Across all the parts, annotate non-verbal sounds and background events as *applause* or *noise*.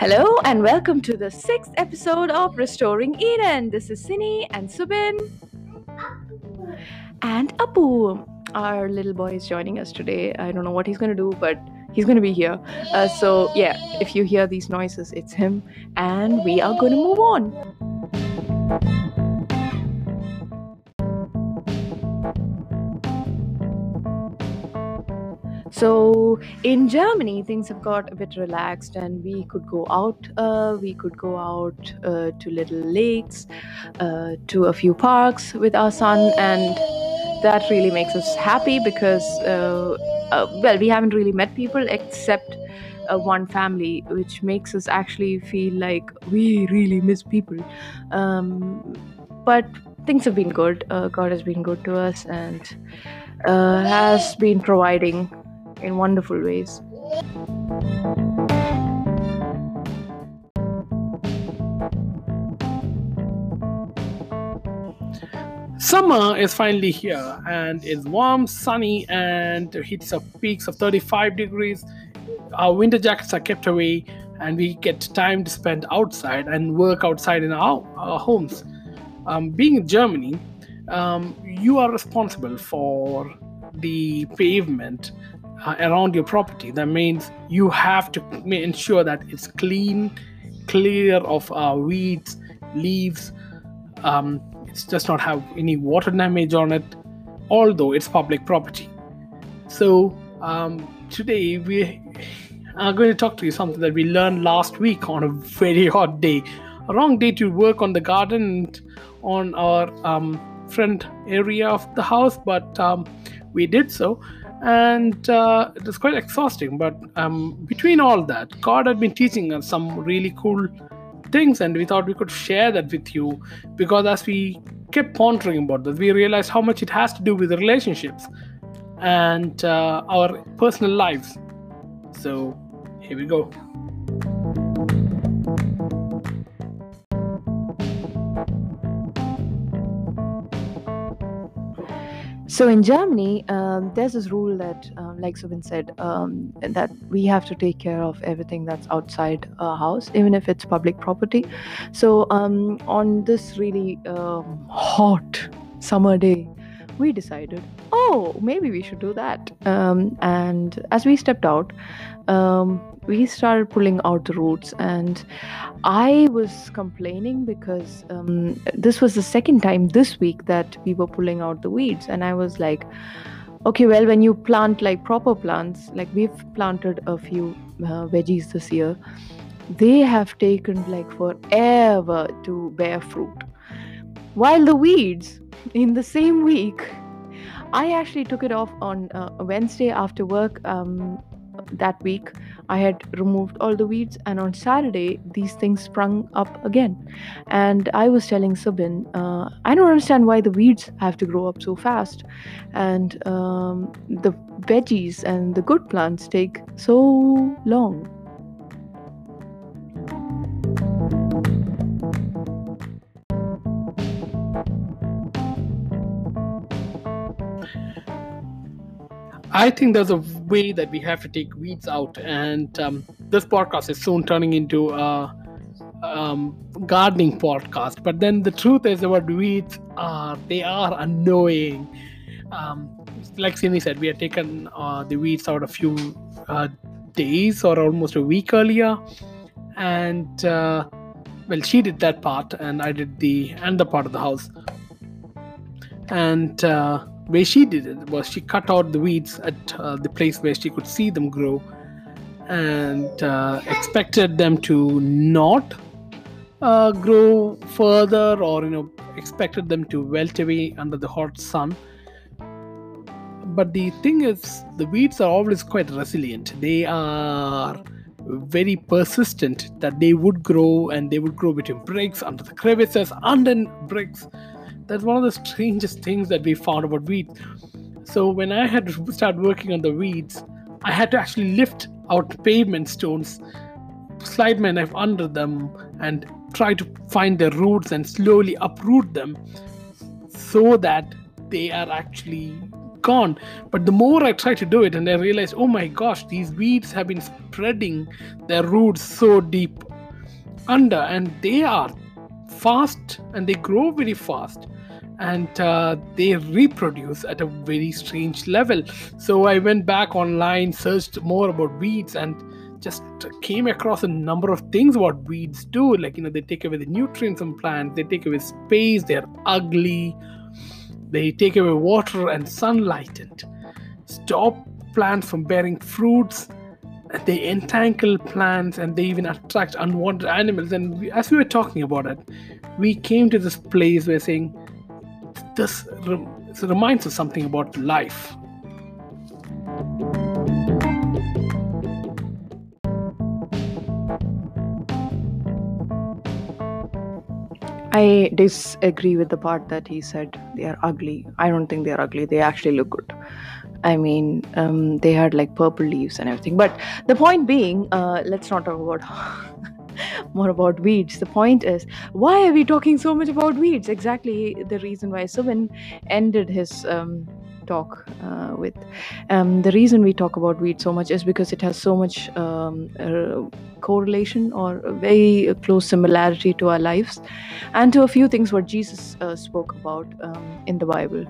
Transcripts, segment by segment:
Hello and welcome to the sixth episode of Restoring Eden. This is Sini and Subin and Apu. Our little boy is joining us today. I don't know what he's going to do, but he's going to be here. Uh, so, yeah, if you hear these noises, it's him, and we are going to move on. So in Germany, things have got a bit relaxed, and we could go out. Uh, we could go out uh, to little lakes, uh, to a few parks with our son, and that really makes us happy because, uh, uh, well, we haven't really met people except uh, one family, which makes us actually feel like we really miss people. Um, but things have been good. God has been good to us and has been providing in wonderful ways. Summer is finally here and it's warm, sunny, and hits of peaks of 35 degrees. Our winter jackets are kept away, and we get time to spend outside and work outside in our, our homes. Um, being in Germany, um, you are responsible for the pavement uh, around your property. That means you have to ensure that it's clean, clear of uh, weeds, leaves. Um, it does not have any water damage on it, although it's public property. So um, today we are going to talk to you something that we learned last week on a very hot day, a wrong day to work on the garden on our um, front area of the house, but um, we did so and uh, it was quite exhausting. But um, between all that, God had been teaching us some really cool things, and we thought we could share that with you because as we kept pondering about this, we realized how much it has to do with relationships and uh, our personal lives. So here we go. So in Germany, um, there's this rule that, um, like Subin said, um, that we have to take care of everything that's outside our house, even if it's public property. So um, on this really um, hot summer day, we decided, oh, maybe we should do that. Um, and as we stepped out, we started pulling out the roots, and I was complaining because um, this was the second time this week that we were pulling out the weeds, and I was like, okay, well, when you plant like proper plants, like we've planted a few uh, veggies this year, they have taken like forever to bear fruit. While the weeds in the same week, I actually took it off on uh, Wednesday after work. Um, that week, I had removed all the weeds, and on Saturday, these things sprung up again. And I was telling Subin, uh, I don't understand why the weeds have to grow up so fast, and um, the veggies and the good plants take so long. I think there's a way that we have to take weeds out, and um, this podcast is soon turning into a um, gardening podcast. But then the truth is about weeds are they are annoying. Um, like Cindy said, we had taken uh, the weeds out a few uh, days or almost a week earlier, and uh, well, she did that part, and I did the and the part of the house, and uh, way she did it was she cut out the weeds at uh, the place where she could see them grow and uh, expected them to not uh, grow further or you know expected them to wilt away under the hot sun. But the thing is the weeds are always quite resilient. They are very persistent that they would grow and they would grow between bricks under the crevices under bricks that's one of the strangest things that we found about weeds. So when I had to start working on the weeds, I had to actually lift out pavement stones, slide my knife under them, and try to find the roots and slowly uproot them so that they are actually gone. But the more I try to do it, and I realized, oh my gosh, these weeds have been spreading their roots so deep under and they are fast and they grow very fast and uh, they reproduce at a very strange level. So i went back online searched more about weeds and just came across a number of things what weeds do. Like you know they take away the nutrients from plants they take away space they're ugly they take away water and sunlight and stop plants from bearing fruits. They entangle plants and they even attract unwanted animals. And we, as we were talking about it we came to this place where saying this reminds us something about life I disagree with the part that he said they are ugly. I don't think they are ugly. They actually look good. I mean, um, they had like purple leaves and everything. But the point being, uh, let's not talk about *laughs* more about weeds. The point is, why are we talking so much about weeds? Exactly the reason why Subin ended his um, talk uh, with. Um, the reason we talk about weeds so much is because it has so much um, uh, correlation or very close similarity to our lives and to a few things what Jesus uh, spoke about um, in the Bible.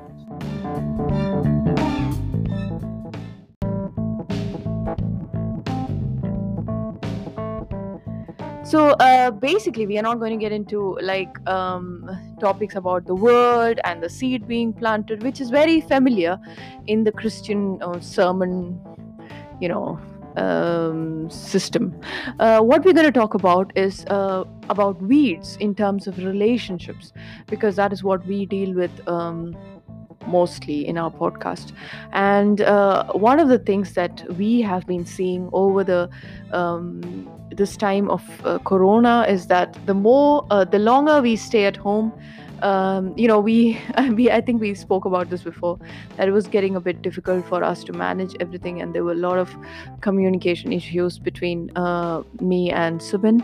So uh, basically, we are not going to get into like um, topics about the word and the seed being planted, which is very familiar in the Christian uh, sermon, you know, um, system. Uh, what we're going to talk about is uh, about weeds in terms of relationships, because that is what we deal with. Um, mostly in our podcast. And uh, one of the things that we have been seeing over the um, this time of uh, Corona is that the more, uh, the longer we stay at home. Um, you know, we, *laughs* we, I think we spoke about this before, that it was getting a bit difficult for us to manage everything, and there were a lot of communication issues between uh, me and Subin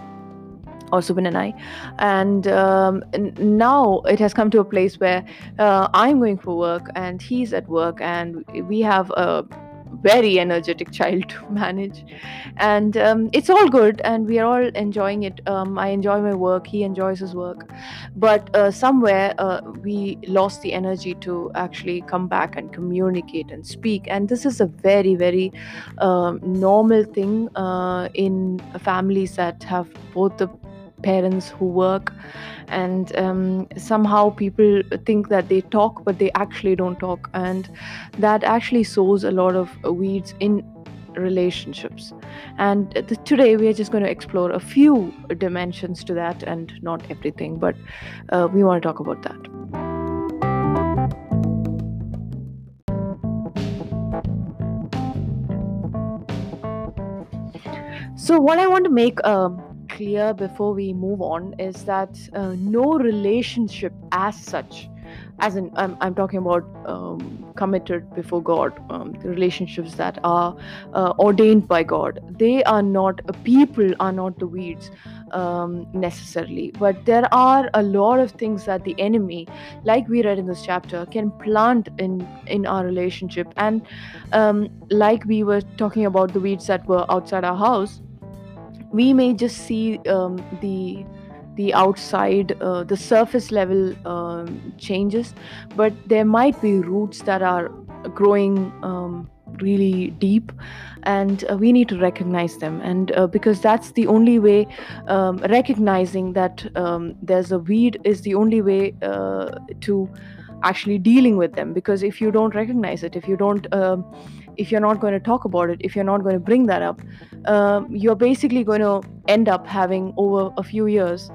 or Subin and I. And um, now it has come to a place where uh, I'm going for work and he's at work, and we have a very energetic child to *laughs* manage. And um, it's all good, and we are all enjoying it. Um, I enjoy my work, he enjoys his work. But uh, somewhere uh, we lost the energy to actually come back and communicate and speak. And this is a very, very um, normal thing uh, in families that have both the parents who work. And um, somehow people think that they talk but they actually don't talk. And that actually sows a lot of weeds in relationships. And th- today we are just going to explore a few dimensions to that and not everything but uh, we want to talk about that. So what i want to make um, clear before we move on is that uh, no relationship as such as in i'm, I'm talking about um, committed before god um, relationships that are uh, ordained by god. They are not uh, people are not the weeds um, necessarily. But there are a lot of things that the enemy like we read in this chapter can plant in in our relationship. And um, like we were talking about the weeds that were outside our house we may just see um, the the outside uh, the surface level um, changes but there might be roots that are growing um, really deep and uh, we need to recognize them. And uh, because that's the only way um, recognizing that um, there's a weed is the only way uh, to actually dealing with them. Because if you don't recognize it if you don't um, if you're not going to talk about it, if you're not going to bring that up, um, you're basically going to end up having over a few years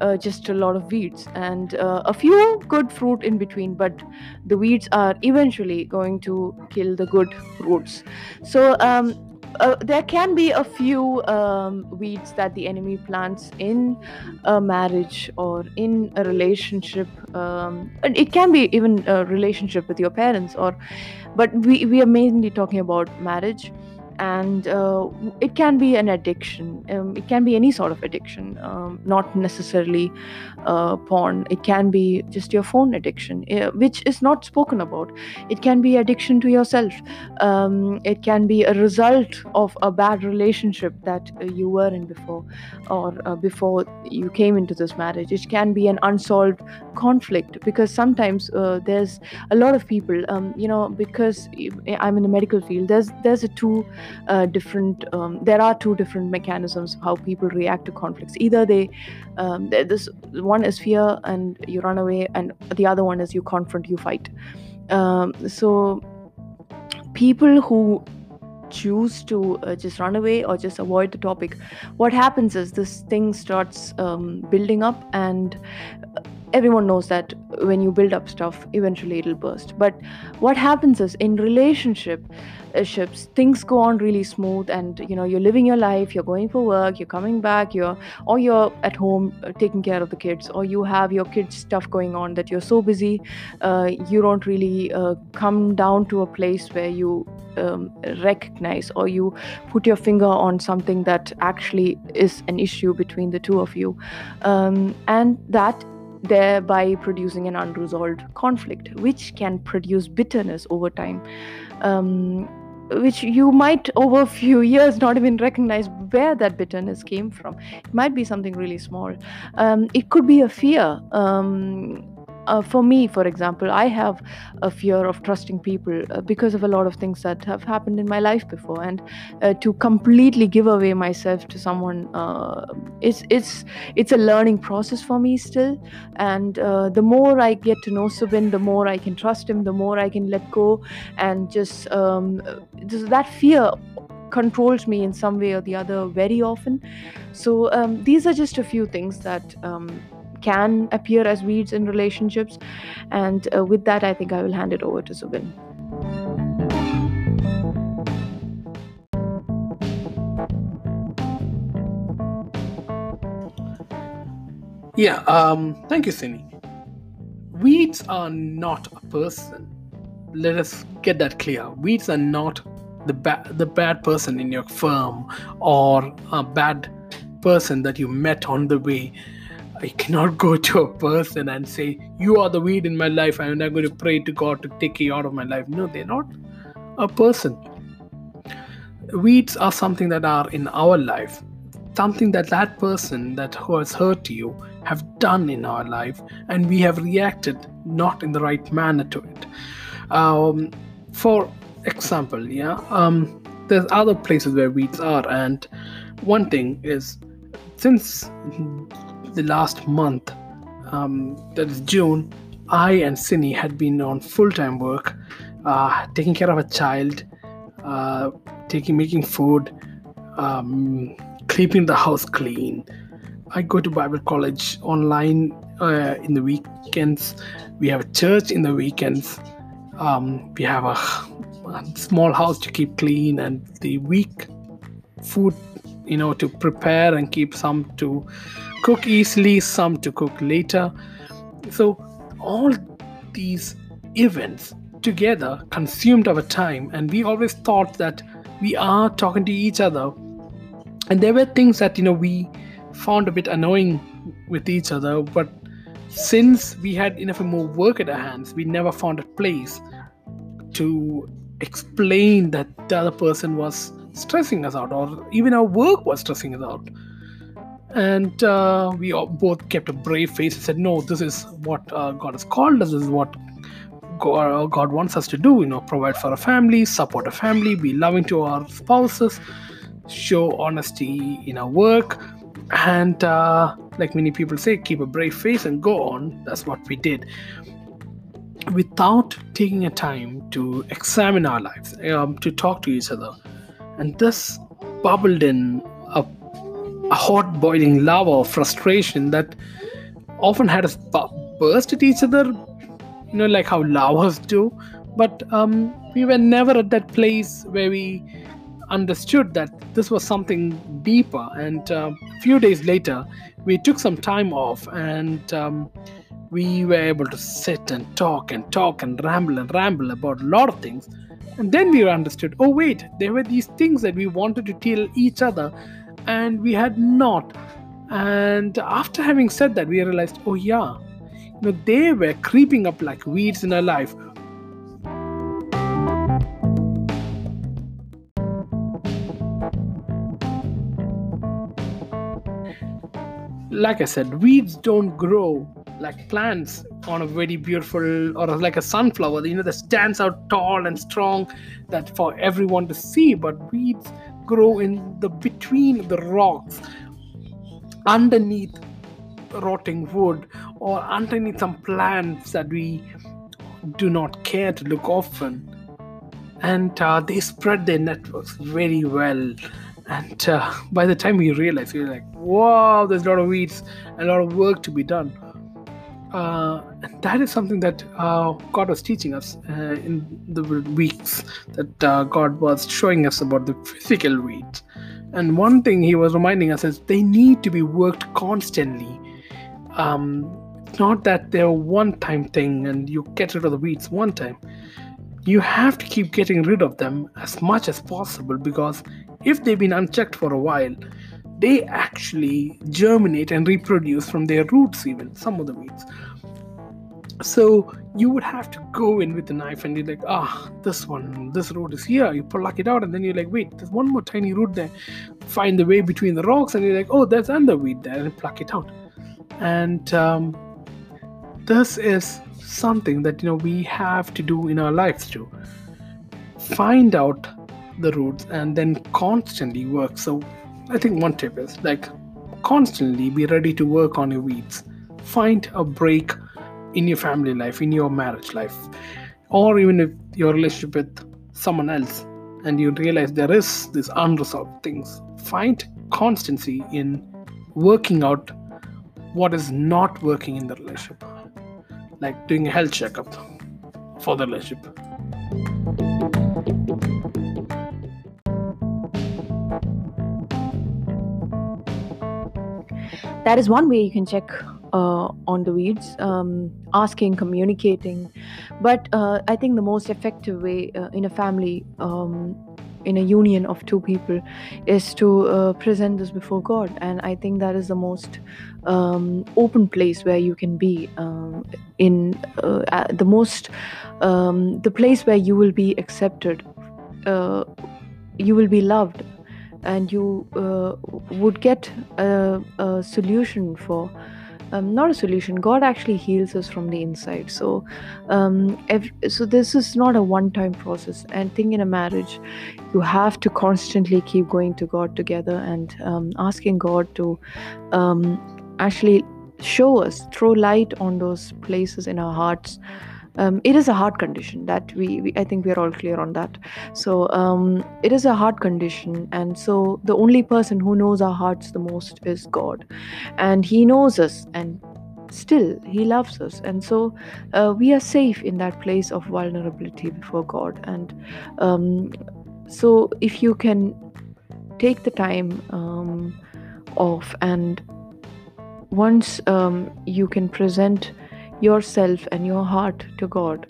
uh, just a lot of weeds and uh, a few good fruit in between, but the weeds are eventually going to kill the good roots. So, um, uh, there can be a few um, weeds that the enemy plants in a marriage or in a relationship. Um, it can be even a relationship with your parents or but we, we are mainly talking about marriage and uh, it can be an addiction. Um, it can be any sort of addiction um, not necessarily uh, porn. It can be just your phone addiction uh, which is not spoken about. It can be addiction to yourself. Um, it can be a result of a bad relationship that uh, you were in before or uh, before you came into this marriage. It can be an unsolved conflict because sometimes uh, there's a lot of people um, you know because i'm in the medical field there's there's a two uh, different um, there are two different mechanisms of how people react to conflicts. Either they um, this one is fear and you run away and the other one is you confront you fight. Um, so people who choose to uh, just run away or just avoid the topic what happens is this thing starts um, building up and everyone knows that when you build up stuff eventually it'll burst. But what happens is in relationship uh, ships things go on really smooth and you know you're living your life you're going for work you're coming back you're or you're at home uh, taking care of the kids or you have your kids stuff going on that you're so busy uh, you don't really uh, come down to a place where you um, recognize or you put your finger on something that actually is an issue between the two of you. Um, and that thereby producing an unresolved conflict, which can produce bitterness over time. Um, which you might over a few years not even recognize where that bitterness came from it might be something really small um, it could be a fear um, uh, for me, for example, I have a fear of trusting people uh, because of a lot of things that have happened in my life before, and uh, to completely give away myself to someone, uh, it's it's it's a learning process for me still. And uh, the more I get to know Subin, the more I can trust him, the more I can let go, and just um, that fear controls me in some way or the other very often. So um, these are just a few things that. Um, can appear as weeds in relationships. And uh, with that, I think I will hand it over to Subin. Yeah, um, thank you, Cindy. Weeds are not a person. Let us get that clear. Weeds are not the bad the bad person in your firm or a bad person that you met on the way I cannot go to a person and say, You are the weed in my life, and I'm going to pray to God to take you out of my life. No, they're not a person. Weeds are something that are in our life, something that that person that who has hurt you have done in our life, and we have reacted not in the right manner to it. Um, for example, yeah, um, there's other places where weeds are, and one thing is since the last month, um, that is June, I and Sini had been on full time work, uh, taking care of a child, uh, taking making food, um, keeping the house clean. I go to Bible college online uh, in the weekends. We have a church in the weekends. Um, we have a, a small house to keep clean, and the week food, you know, to prepare and keep some to cook easily, some to cook later. So, all these events together consumed our time, and we always thought that we are talking to each other. And there were things that you know we found a bit annoying with each other, but since we had enough more work at our hands, we never found a place to explain that the other person was stressing us out, or even our work was stressing us out. And uh, we both kept a brave face and said no this is what uh, god has called us. This is what uh, god wants us to do you know provide for a family support a family be loving to our spouses show honesty in our work. And uh, like many people say keep a brave face and go on. That's what we did. Without taking a time to examine our lives um, to talk to each other and this bubbled in a a hot boiling lava of frustration that often had us burst at each other, you know, like how lavas do. But um, we were never at that place where we understood that this was something deeper. And uh, a few days later, we took some time off and um, we were able to sit and talk and talk and ramble and ramble about a lot of things. And then we understood oh, wait, there were these things that we wanted to tell each other and we had not. And after having said that, we realized, oh, yeah, you know, they were creeping up like weeds in our life. Like I said, weeds don't grow like plants on a very beautiful or like a sunflower. You know that stands out tall and strong that for everyone to see but weeds grow in the between the rocks underneath rotting wood or underneath some plants that we do not care to look often. And uh, they spread their networks very well. And uh, by the time we realize we're like wow there's a lot of weeds a lot of work to be done uh, that is something that uh, God was teaching us uh, in the weeks that uh, God was showing us about the physical weeds. And one thing He was reminding us is they need to be worked constantly. Um, not that they're one time thing and you get rid of the weeds one time. You have to keep getting rid of them as much as possible because if they've been unchecked for a while, they actually germinate and reproduce from their roots, even some of the weeds. So you would have to go in with a knife and you're like, ah, this one, this root is here. You pluck it out, and then you're like, wait, there's one more tiny root there. Find the way between the rocks, and you're like, oh, there's another weed there, and pluck it out. And um, this is something that you know we have to do in our lives too. Find out the roots and then constantly work. So I think one tip is like constantly be ready to work on your weeds. Find a break in your family life, in your marriage life, or even if your relationship with someone else and you realize there is this unresolved things. Find constancy in working out what is not working in the relationship. Like doing a health checkup for the relationship that is one way you can check uh, on the weeds um, asking communicating. But uh, i think the most effective way uh, in a family um, in a union of two people is to uh, present this before god. And i think that is the most um, open place where you can be um, in uh, the most um, the place where you will be accepted uh, you will be loved and you uh, would get a, a solution for um, not a solution god actually heals us from the inside. So um, if, so this is not a one time process. And thing in a marriage you have to constantly keep going to god together and um, asking god to um, actually show us throw light on those places in our hearts um, it is a heart condition that we, we, i think we are all clear on that. So um, it is a heart condition and so the only person who knows our hearts the most is god. And he knows us and still he loves us. And so uh, we are safe in that place of vulnerability before god. And um, so if you can take the time um, off and once um, you can present yourself and your heart to God.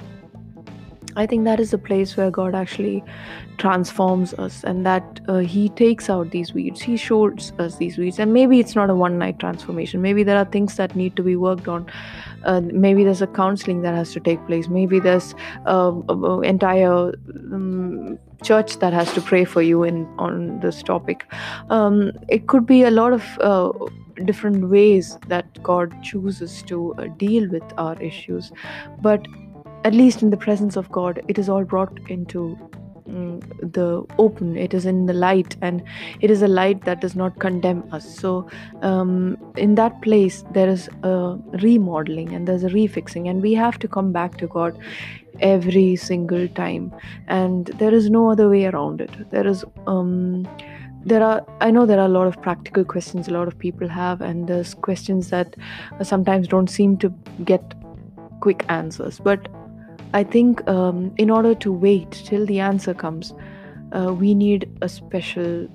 I think that is the place where God actually transforms us and that uh, He takes out these weeds. He shows us these weeds. And maybe it's not a one night transformation. Maybe there are things that need to be worked on. Uh, maybe there's a counseling that has to take place. Maybe there's an uh, entire um, church that has to pray for you in on this topic. Um, it could be a lot of uh, different ways that God chooses to uh, deal with our issues. But at least in the presence of God, it is all brought into mm, the open. It is in the light and it is a light that does not condemn us. So um, in that place there is a remodeling and there's a refixing and we have to come back to god every single time. And there is no other way around it. There is um, there are i know there are a lot of practical questions a lot of people have and there's questions that sometimes don't seem to get quick answers. But i think um, in order to wait till the answer comes uh, we need a special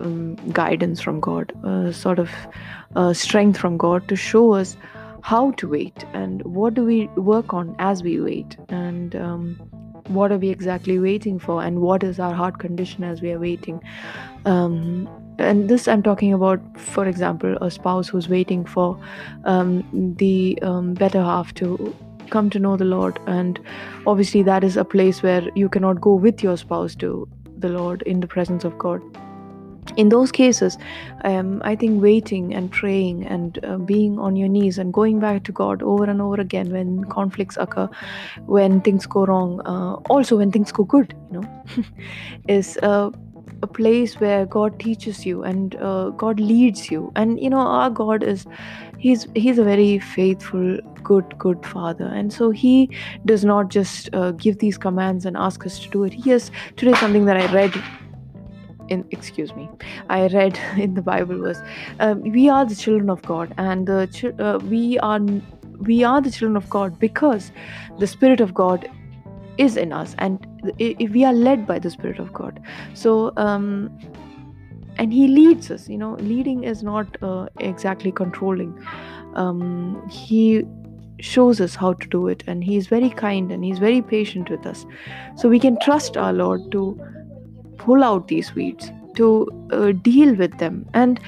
um, guidance from god sort of uh, strength from god to show us how to wait and what do we work on as we wait and um, what are we exactly waiting for and what is our heart condition as we are waiting. Um, and this i'm talking about for example a spouse who's waiting for um, the um, better half to come to know the lord. And obviously that is a place where you cannot go with your spouse to the lord in the presence of god. In those cases um, i think waiting and praying and uh, being on your knees and going back to god over and over again when conflicts occur when things go wrong uh, also when things go good you know *laughs* is uh, a place where god teaches you and uh, god leads you. And you know our god is he's he's a very faithful good good father. And so he does not just uh, give these commands and ask us to do it. He has today something that i read in excuse me i read *laughs* in the bible was um, we are the children of god and the uh, we are we are the children of god because the spirit of god is in us and if we are led by the spirit of god. So um and he leads us you know leading is not uh, exactly controlling. Um he shows us how to do it and he's very kind and he's very patient with us. So we can trust our lord to pull out these weeds to uh, deal with them and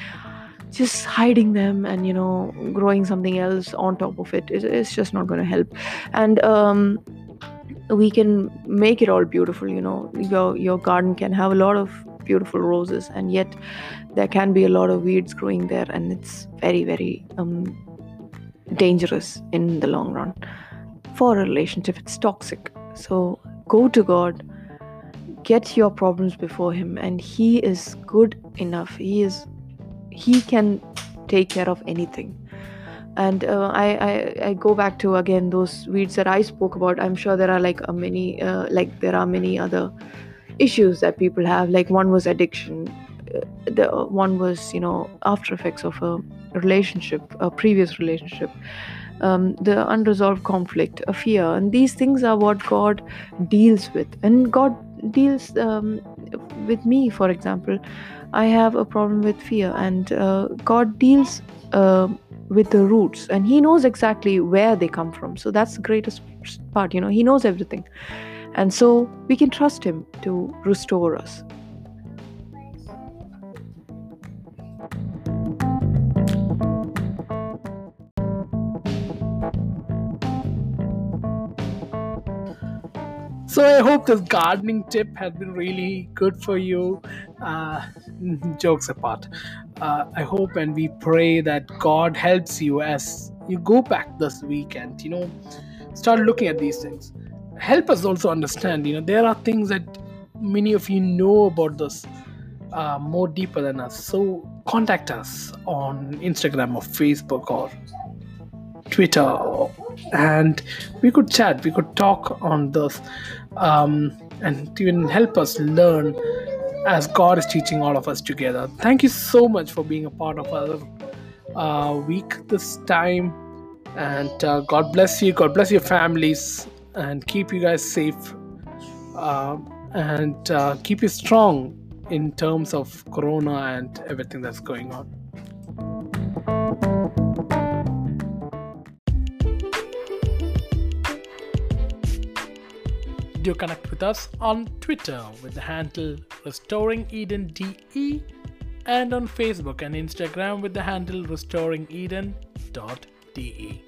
just hiding them and you know growing something else on top of it. Is just not going to help. And um, we can make it all beautiful you know. Your your garden can have a lot of beautiful roses and yet there can be a lot of weeds growing there and it's very very um, dangerous in the long run for a relationship. It's toxic. So go to god get your problems before him and he is good enough. He is he can take care of anything and uh, I, I i go back to again those weeds that i spoke about. I'm sure there are like a many uh, like there are many other issues that people have. Like one was addiction. Uh, the one was you know after effects of a relationship a previous relationship. Um, the unresolved conflict a fear. And these things are what god deals with. And god deals um, with me for example. I have a problem with fear. And uh, god deals uh, with the roots and he knows exactly where they come from. So that's the greatest part you know he knows everything. And so we can trust him to restore us. So I hope this gardening tip has been really good for you. Uh, jokes apart, uh, I hope and we pray that God helps you as you go back this weekend. You know, start looking at these things. Help us also understand. You know, there are things that many of you know about this uh, more deeper than us. So contact us on Instagram or Facebook or Twitter, and we could chat, we could talk on this, um, and even help us learn as God is teaching all of us together. Thank you so much for being a part of our uh, week this time, and uh, God bless you, God bless your families, and keep you guys safe, uh, and keep you strong in terms of Corona and everything that's going on. Do connect with us on Twitter with the handle Restoring Eden DE and on Facebook and Instagram with the handle restoringeden.de.